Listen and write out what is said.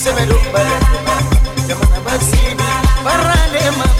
se me do bale, se me na basi.